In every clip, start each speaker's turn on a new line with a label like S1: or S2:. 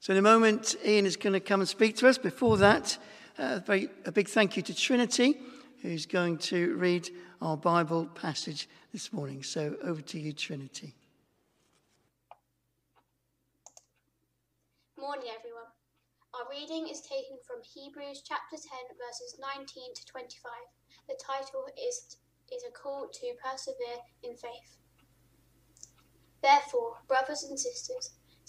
S1: So, in a moment, Ian is going to come and speak to us. Before that, uh, very, a big thank you to Trinity, who's going to read our Bible passage this morning. So, over to you, Trinity.
S2: Morning, everyone. Our reading is taken from Hebrews chapter 10, verses 19 to 25. The title is, is a call to persevere in faith. Therefore, brothers and sisters,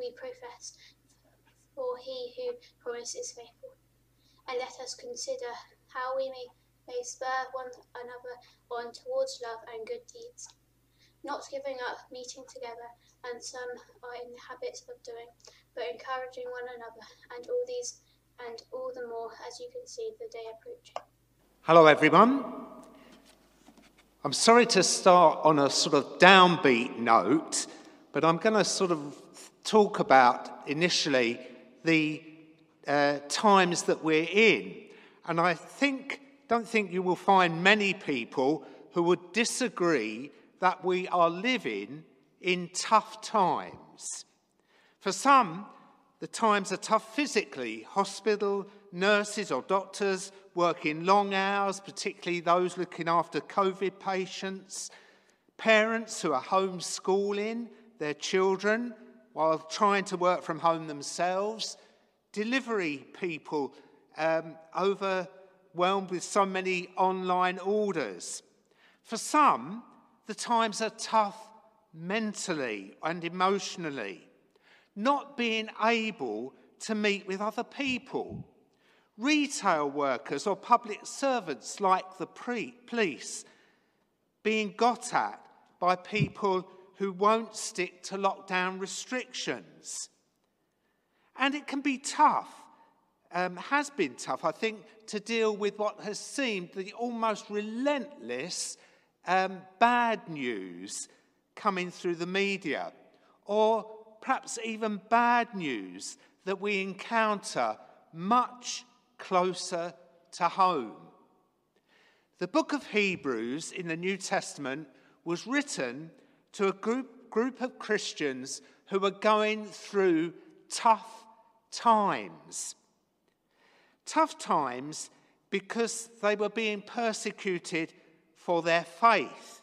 S2: we profess, for he who promised is faithful. And let us consider how we may, may spur one another on towards love and good deeds, not giving up meeting together, and some are in the habit of doing, but encouraging one another, and all these and all the more as you can see the day approaching.
S3: Hello, everyone. I'm sorry to start on a sort of downbeat note, but I'm going to sort of talk about initially the uh, times that we're in. And I think, don't think you will find many people who would disagree that we are living in tough times. For some, the times are tough physically. Hospital nurses or doctors working long hours, particularly those looking after COVID patients, parents who are homeschooling their children while trying to work from home themselves, delivery people um, overwhelmed with so many online orders. For some, the times are tough mentally and emotionally, not being able to meet with other people retail workers or public servants like the police being got at by people who won't stick to lockdown restrictions. And it can be tough, um, has been tough, I think, to deal with what has seemed the almost relentless um, bad news coming through the media, or perhaps even bad news that we encounter much closer to home. The book of Hebrews in the New Testament was written to a group, group of Christians who were going through tough times. Tough times because they were being persecuted for their faith.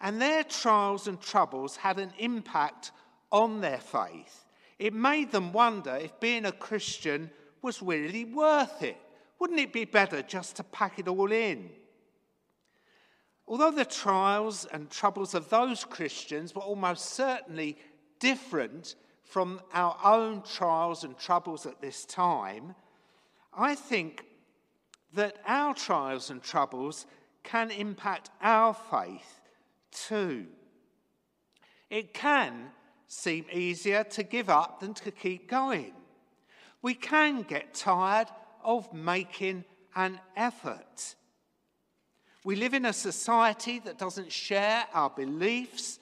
S3: And their trials and troubles had an impact on their faith. It made them wonder if being a Christian was really worth it. Wouldn't it be better just to pack it all in? Although the trials and troubles of those Christians were almost certainly different from our own trials and troubles at this time, I think that our trials and troubles can impact our faith too. It can seem easier to give up than to keep going we can get tired of making an effort. We live in a society that doesn't share our beliefs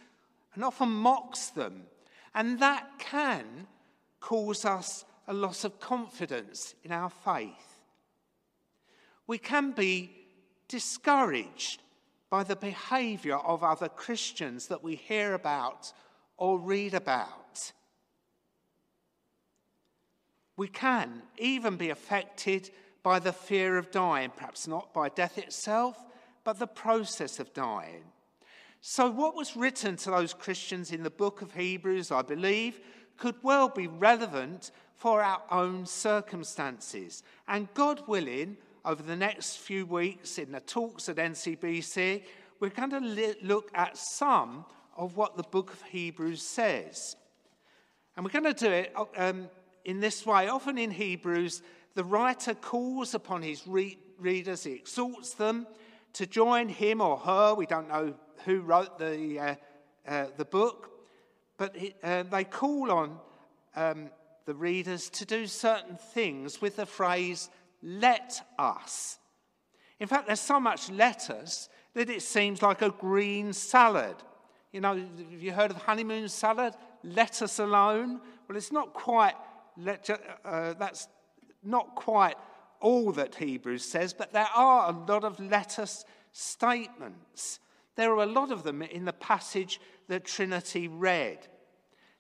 S3: and often mocks them, and that can cause us a loss of confidence in our faith. We can be discouraged by the behaviour of other Christians that we hear about or read about. We can even be affected by the fear of dying, perhaps not by death itself, but the process of dying. So, what was written to those Christians in the book of Hebrews, I believe, could well be relevant for our own circumstances. And God willing, over the next few weeks in the talks at NCBC, we're going to look at some of what the book of Hebrews says. And we're going to do it um, in this way. Often in Hebrews, the writer calls upon his re- readers, he exhorts them to join him or her. We don't know who wrote the, uh, uh, the book, but uh, they call on um, the readers to do certain things with the phrase, let us. In fact, there's so much let us that it seems like a green salad. You know, have you heard of honeymoon salad? Let us alone. Well, it's not quite, let, uh, that's not quite all that Hebrews says, but there are a lot of let us statements. There are a lot of them in the passage that Trinity read.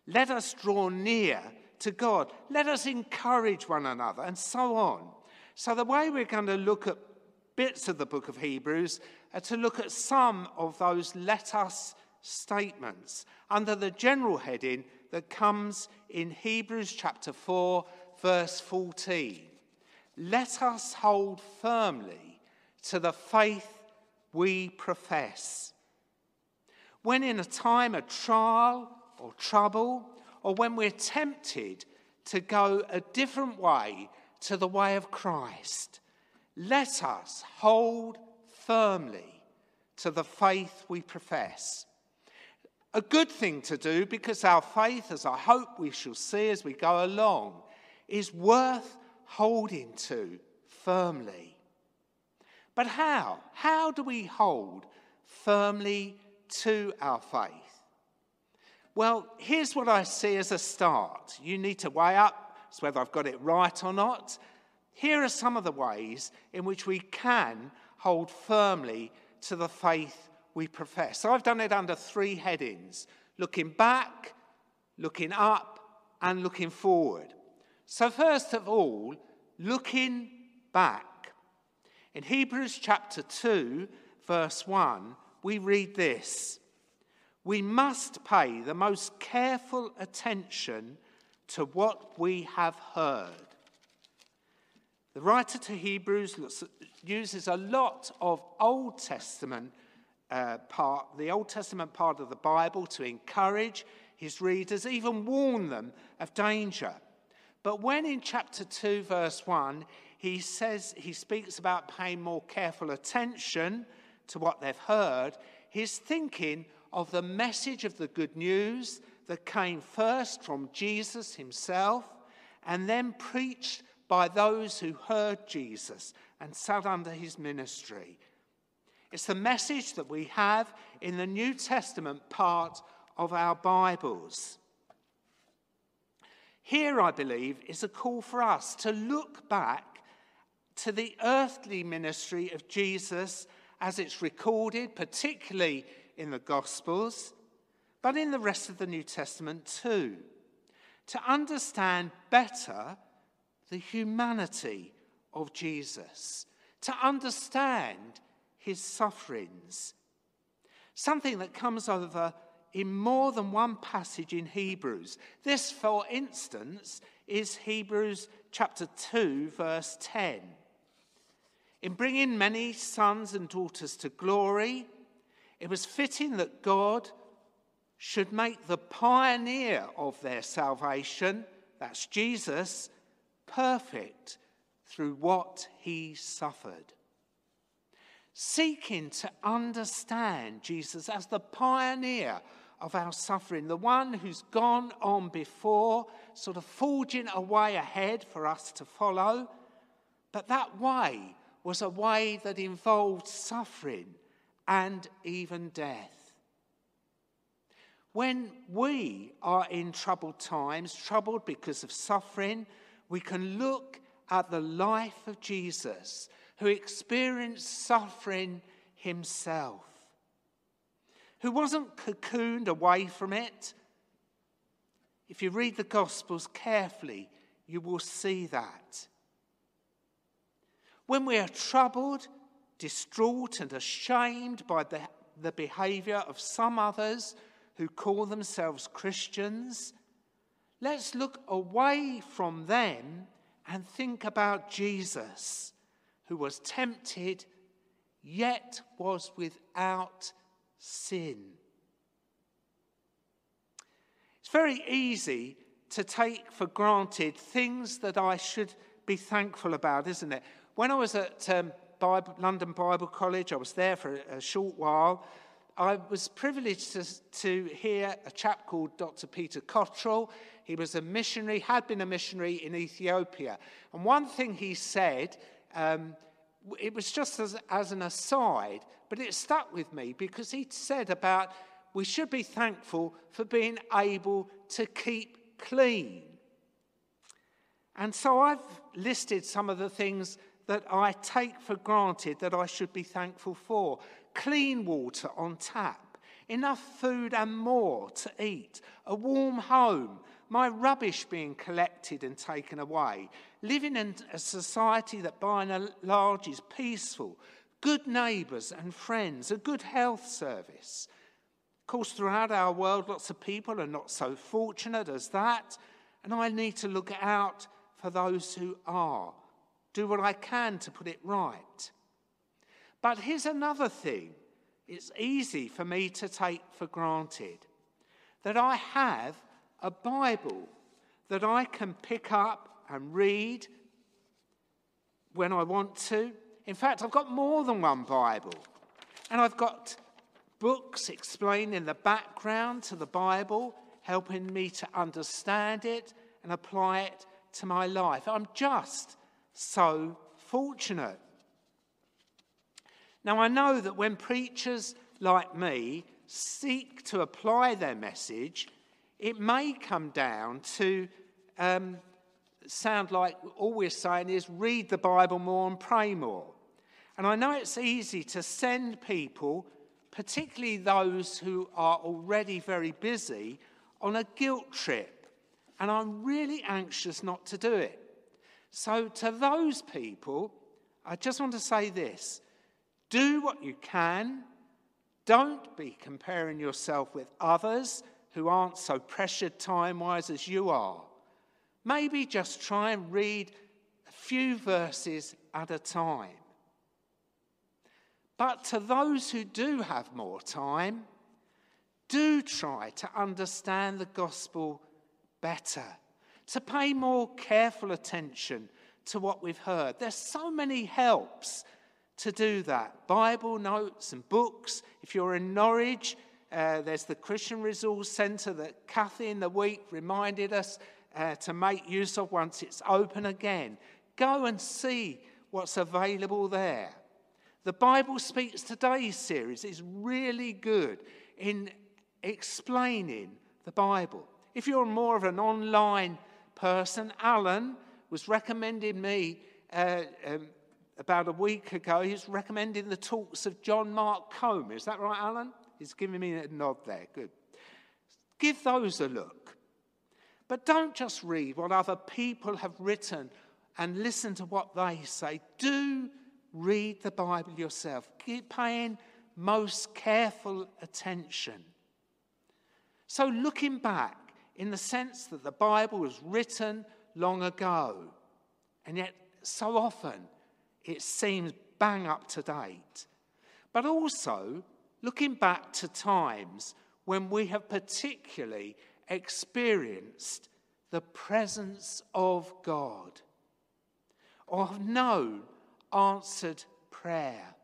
S3: Let us draw near to God. Let us encourage one another, and so on. So, the way we're going to look at bits of the book of Hebrews are to look at some of those let us statements under the general heading that comes in Hebrews chapter 4, verse 14. Let us hold firmly to the faith we profess. When in a time of trial or trouble, or when we're tempted to go a different way to the way of Christ, let us hold firmly to the faith we profess. A good thing to do because our faith, as I hope we shall see as we go along, is worth holding to firmly. But how? How do we hold firmly to our faith? Well, here's what I see as a start. You need to weigh up whether I've got it right or not. Here are some of the ways in which we can hold firmly to the faith we profess. So I've done it under three headings looking back, looking up, and looking forward. So, first of all, looking back. In Hebrews chapter 2, verse 1, we read this We must pay the most careful attention to what we have heard. The writer to Hebrews uses a lot of Old Testament uh, part, the Old Testament part of the Bible, to encourage his readers, even warn them of danger. But when in chapter 2, verse 1, he says, he speaks about paying more careful attention to what they've heard, he's thinking of the message of the good news that came first from Jesus himself and then preached by those who heard Jesus and sat under his ministry. It's the message that we have in the New Testament part of our Bibles. Here, I believe, is a call for us to look back to the earthly ministry of Jesus as it's recorded, particularly in the Gospels, but in the rest of the New Testament too, to understand better the humanity of Jesus, to understand his sufferings. Something that comes over in more than one passage in Hebrews. This, for instance, is Hebrews chapter 2, verse 10. In bringing many sons and daughters to glory, it was fitting that God should make the pioneer of their salvation, that's Jesus, perfect through what he suffered seeking to understand Jesus as the pioneer of our suffering, the one who's gone on before, sort of forging a way ahead for us to follow. But that way was a way that involved suffering and even death. When we are in troubled times, troubled because of suffering, we can look at the life of Jesus, who experienced suffering himself who wasn't cocooned away from it. If you read the Gospels carefully, you will see that. When we are troubled, distraught, and ashamed by the, the behavior of some others who call themselves Christians, let's look away from them and think about Jesus, who was tempted yet was without sin. It's very easy to take for granted things that I should be thankful about, isn't it? When I was at um, Bible, London Bible College, I was there for a, a short while. I was privileged to, to, hear a chap called Dr. Peter Cotterell. He was a missionary, had been a missionary in Ethiopia. And one thing he said, um, it was just as, as an aside, but it stuck with me because he said about we should be thankful for being able to keep clean. And so I've listed some of the things that I take for granted that I should be thankful for clean water on tap, enough food and more to eat, a warm home, my rubbish being collected and taken away, living in a society that by and large is peaceful, good neighbours and friends, a good health service. Of course, throughout our world, lots of people are not so fortunate as that, and I need to look out for those who are do what I can to put it right. But here's another thing it's easy for me to take for granted that I have a Bible that I can pick up and read when I want to. In fact, I've got more than one Bible. And I've got books explaining the background to the Bible, helping me to understand it and apply it to my life. I'm just so fortunate. Now, I know that when preachers like me seek to apply their message, it may come down to um, sound like all we're saying is read the Bible more and pray more. And I know it's easy to send people, particularly those who are already very busy, on a guilt trip. And I'm really anxious not to do it. So, to those people, I just want to say this do what you can. Don't be comparing yourself with others who aren't so pressured time wise as you are. Maybe just try and read a few verses at a time. But to those who do have more time, do try to understand the gospel better to pay more careful attention to what we've heard. There's so many helps to do that Bible notes and books. If you're in Norwich, uh, there's the Christian Resource Centre that Kathy in the week reminded us uh, to make use of once it's open again. Go and see what's available there. The Bible Speaks Today series is really good in explaining the Bible. If you're more of an online person, Alan, was recommending me uh, um, about a week ago. He's recommending the talks of John Mark Comer. Is that right, Alan? He's giving me a nod there. Good. Give those a look. But don't just read what other people have written and listen to what they say. Do read the Bible yourself. Keep paying most careful attention. So, looking back, in the sense that the Bible was written long ago, and yet so often it seems bang up to date. But also looking back to times when we have particularly experienced the presence of God or have known answered prayer.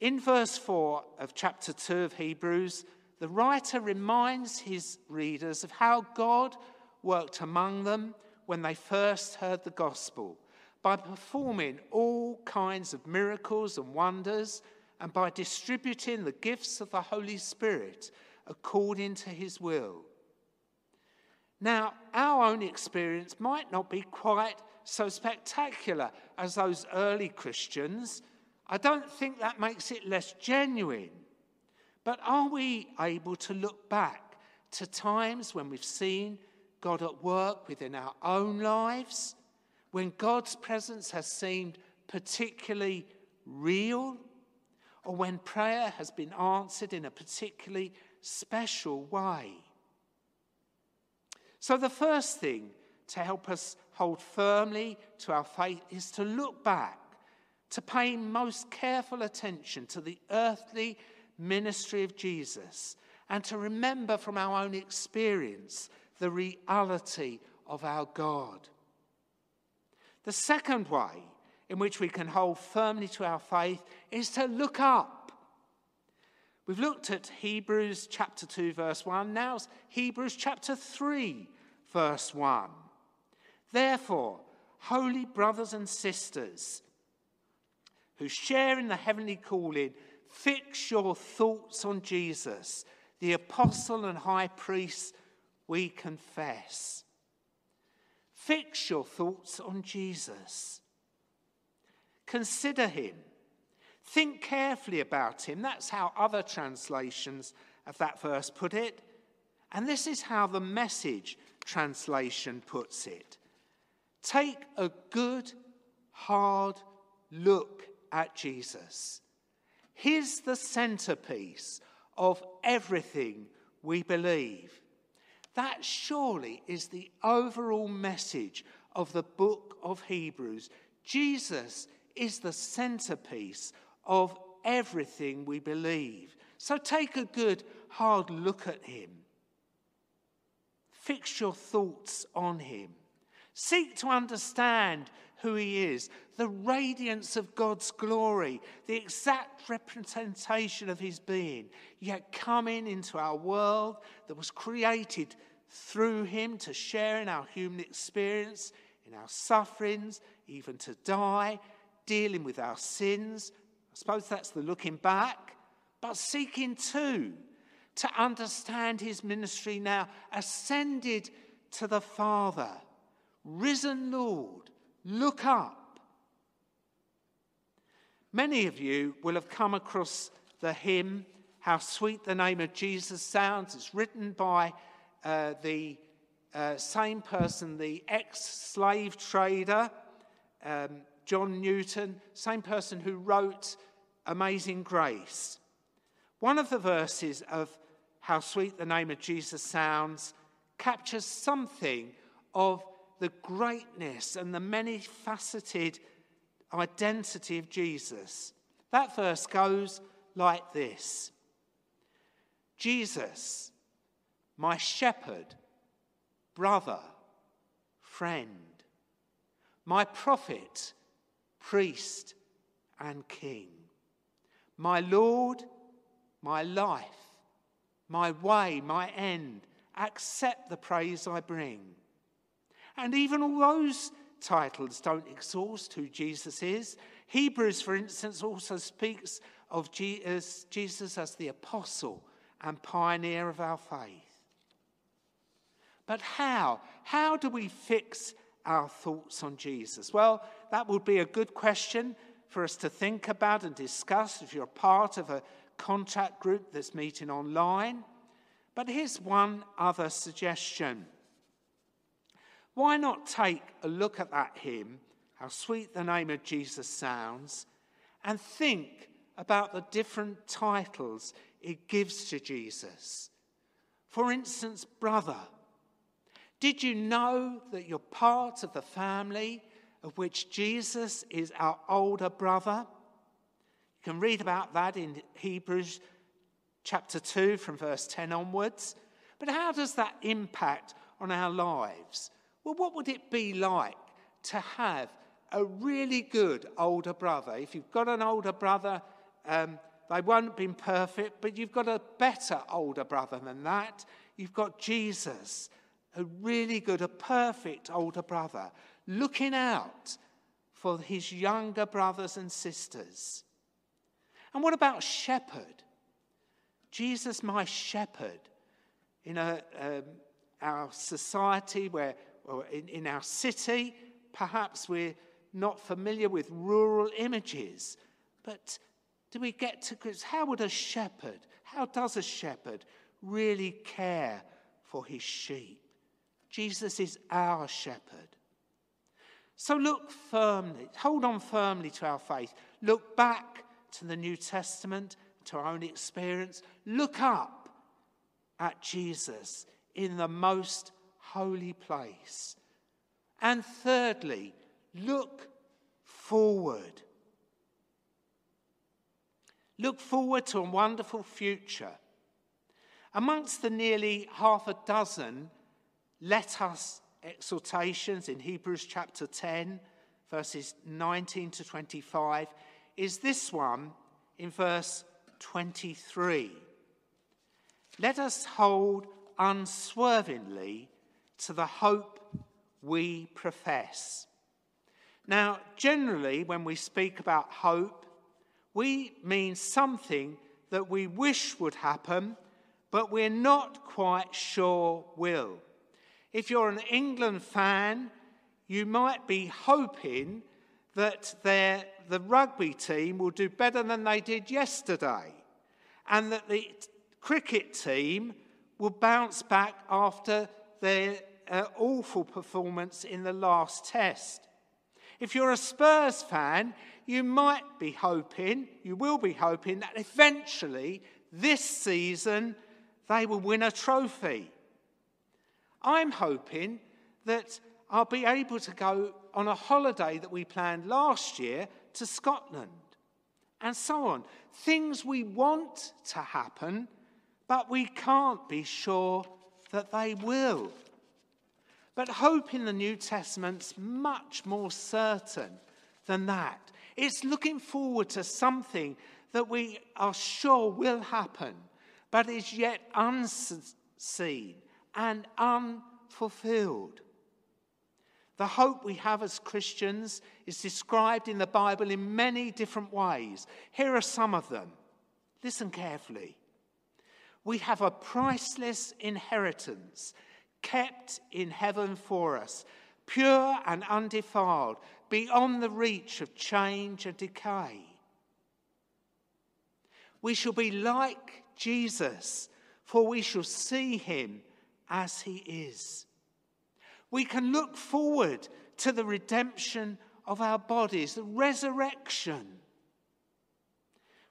S3: In verse 4 of chapter 2 of Hebrews, the writer reminds his readers of how God worked among them when they first heard the gospel by performing all kinds of miracles and wonders and by distributing the gifts of the Holy Spirit according to his will. Now, our own experience might not be quite so spectacular as those early Christians. I don't think that makes it less genuine. But are we able to look back to times when we've seen God at work within our own lives, when God's presence has seemed particularly real, or when prayer has been answered in a particularly special way? So, the first thing to help us hold firmly to our faith is to look back, to pay most careful attention to the earthly ministry of Jesus and to remember from our own experience the reality of our God. The second way in which we can hold firmly to our faith is to look up. We've looked at Hebrews chapter 2, verse 1. Now it's Hebrews chapter 3, verse 1. Therefore, holy brothers and sisters who share in the heavenly calling, fix your thoughts on Jesus, the apostle and high priest we confess. Fix your thoughts on Jesus. Consider him Think carefully about him. That's how other translations of that verse put it. And this is how the message translation puts it Take a good, hard look at Jesus. He's the centerpiece of everything we believe. That surely is the overall message of the book of Hebrews. Jesus is the centerpiece of everything we believe. So take a good, hard look at him. Fix your thoughts on him. Seek to understand who he is, the radiance of God's glory, the exact representation of his being, yet coming into our world that was created through him to share in our human experience, in our sufferings, even to die, dealing with our sins, I suppose that's the looking back, but seeking too to understand his ministry now, ascended to the Father, risen Lord, look up. Many of you will have come across the hymn, How Sweet the Name of Jesus Sounds. It's written by uh, the uh, same person, the ex slave trader. Um, John Newton, same person who wrote Amazing Grace. One of the verses of How Sweet the Name of Jesus Sounds captures something of the greatness and the many faceted identity of Jesus. That verse goes like this Jesus, my shepherd, brother, friend, my prophet, priest, and king. My Lord, my life, my way, my end, accept the praise I bring. And even all those titles don't exhaust who Jesus is. Hebrews, for instance, also speaks of Jesus as the apostle and pioneer of our faith. But how? How do we fix our thoughts on Jesus? Well, that would be a good question for us to think about and discuss if you're part of a contact group that's meeting online. But here's one other suggestion. Why not take a look at that hymn, how sweet the name of Jesus sounds, and think about the different titles it gives to Jesus? For instance, brother. Did you know that you're part of the family of which Jesus is our older brother? You can read about that in Hebrews chapter 2 from verse 10 onwards. But how does that impact on our lives? Well, what would it be like to have a really good older brother? If you've got an older brother, um, they won't have been perfect, but you've got a better older brother than that. You've got Jesus, a really good, a perfect older brother, looking out for his younger brothers and sisters. And what about shepherd? Jesus, my shepherd. In a, um, our society, where, or in, in our city, perhaps we're not familiar with rural images, but do we get to how would a shepherd, how does a shepherd really care for his sheep? Jesus is our shepherd. So look firmly, hold on firmly to our faith. Look back to the New Testament, to our own experience. Look up at Jesus in the most holy place. And thirdly, look forward. Look forward to a wonderful future. Amongst the nearly half a dozen let us exhortations in Hebrews chapter 10, verses 19 to 25, is this one in verse 23. Let us hold unswervingly to the hope we profess. Now, generally, when we speak about hope, we mean something that we wish would happen, but we're not quite sure will. If you're an England fan, you might be hoping that the rugby team will do better than they did yesterday, and that the cricket team will bounce back after their uh, awful performance in the last test. If you're a Spurs fan, you might be hoping, you will be hoping that eventually this season they will win a trophy. I'm hoping that I'll be able to go on a holiday that we planned last year to Scotland and so on. Things we want to happen, but we can't be sure that they will. But hope in the New Testament's much more certain than that. It's looking forward to something that we are sure will happen, but is yet unseen and unfulfilled. The hope we have as Christians is described in the Bible in many different ways. Here are some of them. Listen carefully. We have a priceless inheritance kept in heaven for us, pure and undefiled, beyond the reach of change and decay. We shall be like Jesus, for we shall see him as he is. We can look forward to the redemption of our bodies, the resurrection.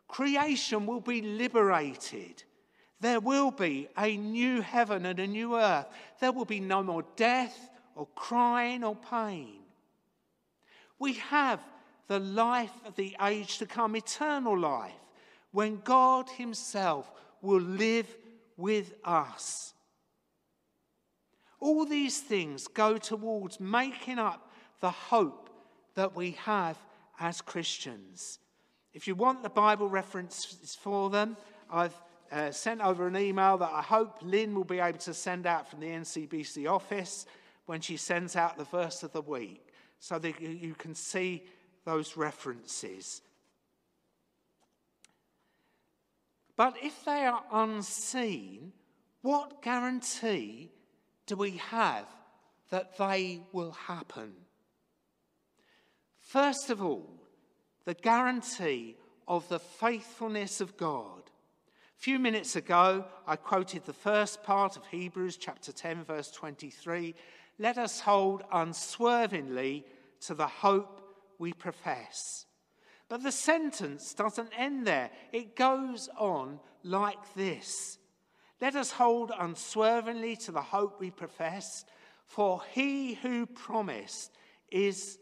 S3: Creation will be liberated there will be a new heaven and a new earth. There will be no more death or crying or pain. We have the life of the age to come, eternal life, when God Himself will live with us. All these things go towards making up the hope that we have as Christians. If you want the Bible references for them, I've uh, sent over an email that I hope Lynn will be able to send out from the NCBC office when she sends out the verse of the week so that you can see those references. But if they are unseen, what guarantee do we have that they will happen? First of all, the guarantee of the faithfulness of God A few minutes ago, I quoted the first part of Hebrews chapter 10, verse 23. Let us hold unswervingly to the hope we profess. But the sentence doesn't end there, it goes on like this Let us hold unswervingly to the hope we profess, for he who promised is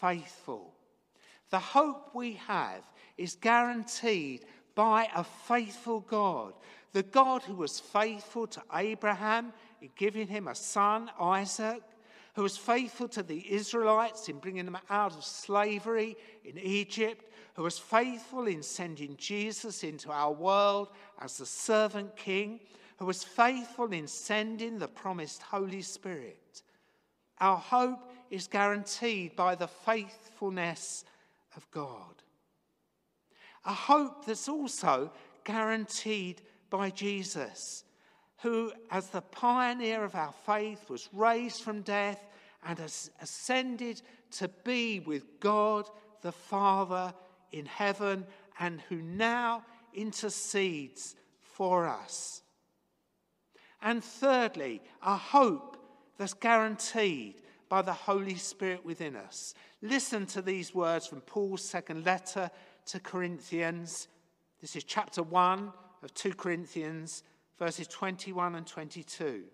S3: faithful. The hope we have is guaranteed by a faithful God. The God who was faithful to Abraham in giving him a son, Isaac, who was faithful to the Israelites in bringing them out of slavery in Egypt, who was faithful in sending Jesus into our world as the servant king, who was faithful in sending the promised Holy Spirit. Our hope is guaranteed by the faithfulness of God a hope that's also guaranteed by Jesus, who, as the pioneer of our faith, was raised from death and has ascended to be with God the Father in heaven, and who now intercedes for us. And thirdly, a hope that's guaranteed by the Holy Spirit within us. Listen to these words from Paul's second letter to Corinthians. This is chapter 1 of 2 Corinthians, verses 21 and 22.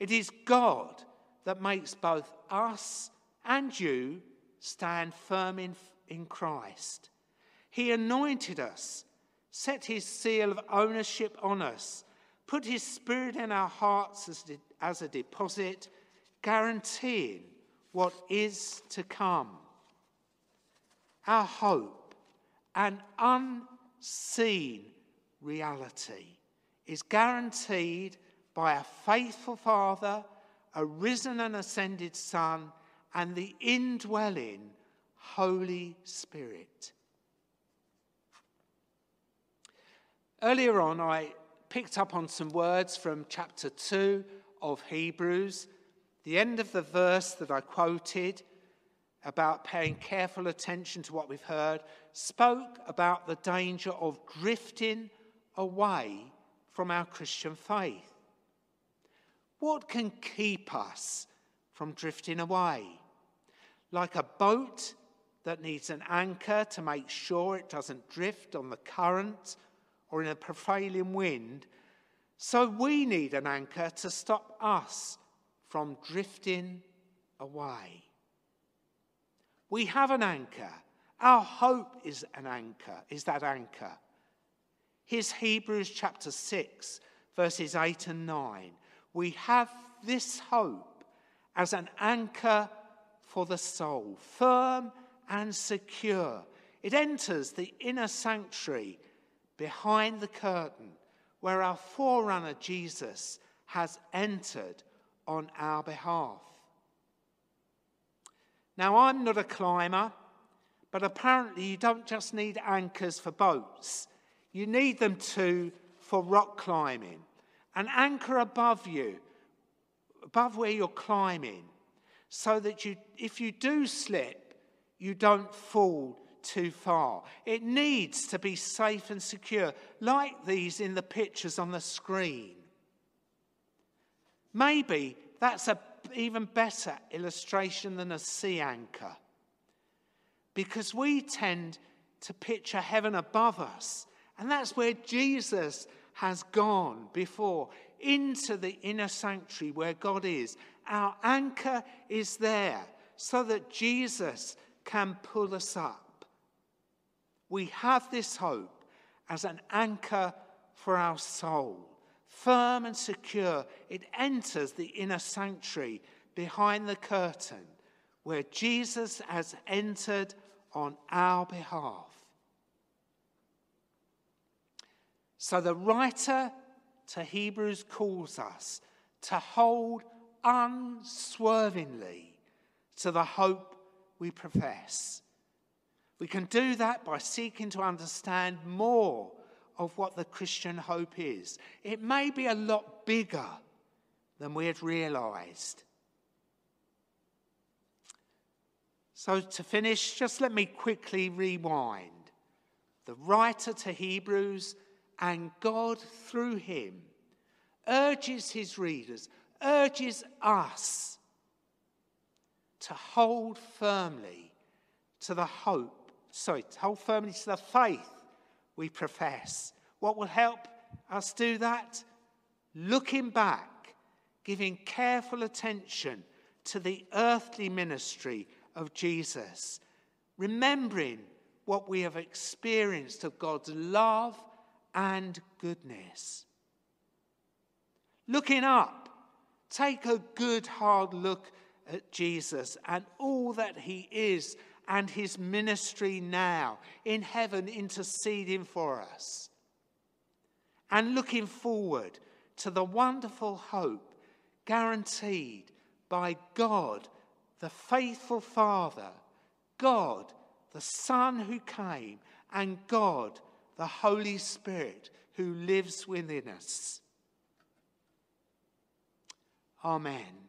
S3: It is God that makes both us and you stand firm in, in Christ. He anointed us, set his seal of ownership on us, put his spirit in our hearts as, de- as a deposit, guaranteeing what is to come. Our hope an unseen reality, is guaranteed by a faithful Father, a risen and ascended Son, and the indwelling Holy Spirit. Earlier on, I picked up on some words from chapter 2 of Hebrews, the end of the verse that I quoted about paying careful attention to what we've heard, spoke about the danger of drifting away from our Christian faith. What can keep us from drifting away? Like a boat that needs an anchor to make sure it doesn't drift on the current or in a prevailing wind, so we need an anchor to stop us from drifting away. We have an anchor. Our hope is an anchor, is that anchor. Here's Hebrews chapter 6, verses 8 and 9. We have this hope as an anchor for the soul, firm and secure. It enters the inner sanctuary behind the curtain where our forerunner Jesus has entered on our behalf. Now, I'm not a climber, but apparently you don't just need anchors for boats, you need them too for rock climbing. An anchor above you, above where you're climbing, so that you, if you do slip, you don't fall too far. It needs to be safe and secure, like these in the pictures on the screen. Maybe that's an even better illustration than a sea anchor. Because we tend to picture heaven above us, and that's where Jesus has gone before into the inner sanctuary where God is. Our anchor is there so that Jesus can pull us up. We have this hope as an anchor for our soul. Firm and secure, it enters the inner sanctuary behind the curtain where Jesus has entered on our behalf. So the writer to Hebrews calls us to hold unswervingly to the hope we profess. We can do that by seeking to understand more of what the Christian hope is. It may be a lot bigger than we had realized. So, to finish, just let me quickly rewind. The writer to Hebrews and God through him urges his readers, urges us to hold firmly to the hope sorry, hold firmly to the faith we profess. What will help us do that? Looking back, giving careful attention to the earthly ministry of Jesus, remembering what we have experienced of God's love and goodness. Looking up, take a good hard look at Jesus and all that he is and his ministry now in heaven interceding for us. And looking forward to the wonderful hope guaranteed by God, the faithful Father, God, the Son who came, and God, the Holy Spirit who lives within us. Amen.